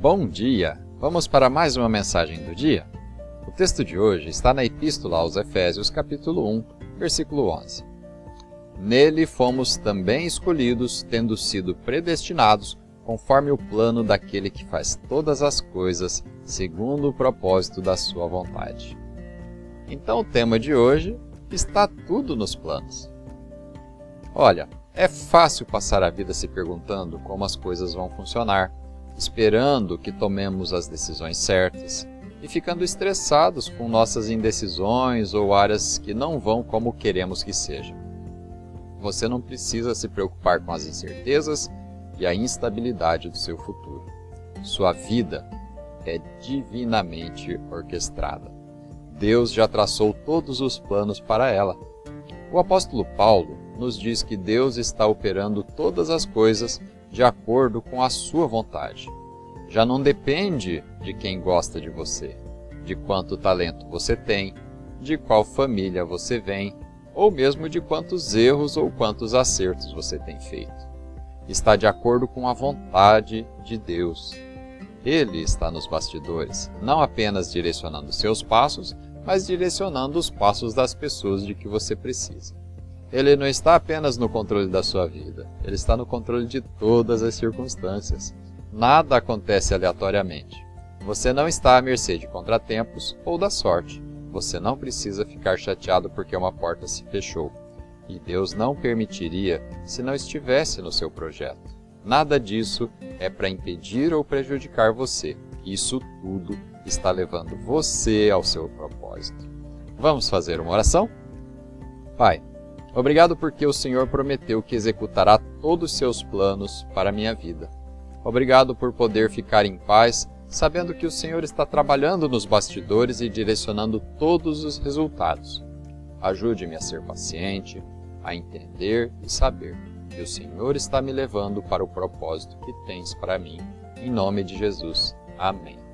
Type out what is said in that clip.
Bom dia! Vamos para mais uma mensagem do dia? O texto de hoje está na Epístola aos Efésios, capítulo 1, versículo 11. Nele fomos também escolhidos, tendo sido predestinados conforme o plano daquele que faz todas as coisas segundo o propósito da sua vontade. Então o tema de hoje está tudo nos planos. Olha, é fácil passar a vida se perguntando como as coisas vão funcionar, esperando que tomemos as decisões certas e ficando estressados com nossas indecisões ou áreas que não vão como queremos que sejam. Você não precisa se preocupar com as incertezas e a instabilidade do seu futuro. Sua vida é divinamente orquestrada. Deus já traçou todos os planos para ela. O apóstolo Paulo nos diz que Deus está operando todas as coisas de acordo com a sua vontade. Já não depende de quem gosta de você, de quanto talento você tem, de qual família você vem, ou mesmo de quantos erros ou quantos acertos você tem feito. Está de acordo com a vontade de Deus. Ele está nos bastidores, não apenas direcionando seus passos, mas direcionando os passos das pessoas de que você precisa. Ele não está apenas no controle da sua vida, ele está no controle de todas as circunstâncias. Nada acontece aleatoriamente. Você não está à mercê de contratempos ou da sorte. Você não precisa ficar chateado porque uma porta se fechou. E Deus não permitiria se não estivesse no seu projeto. Nada disso é para impedir ou prejudicar você. Isso tudo está levando você ao seu propósito. Vamos fazer uma oração? Pai, obrigado porque o Senhor prometeu que executará todos os seus planos para a minha vida. Obrigado por poder ficar em paz, sabendo que o Senhor está trabalhando nos bastidores e direcionando todos os resultados. Ajude-me a ser paciente, a entender e saber que o Senhor está me levando para o propósito que tens para mim. Em nome de Jesus. Amém.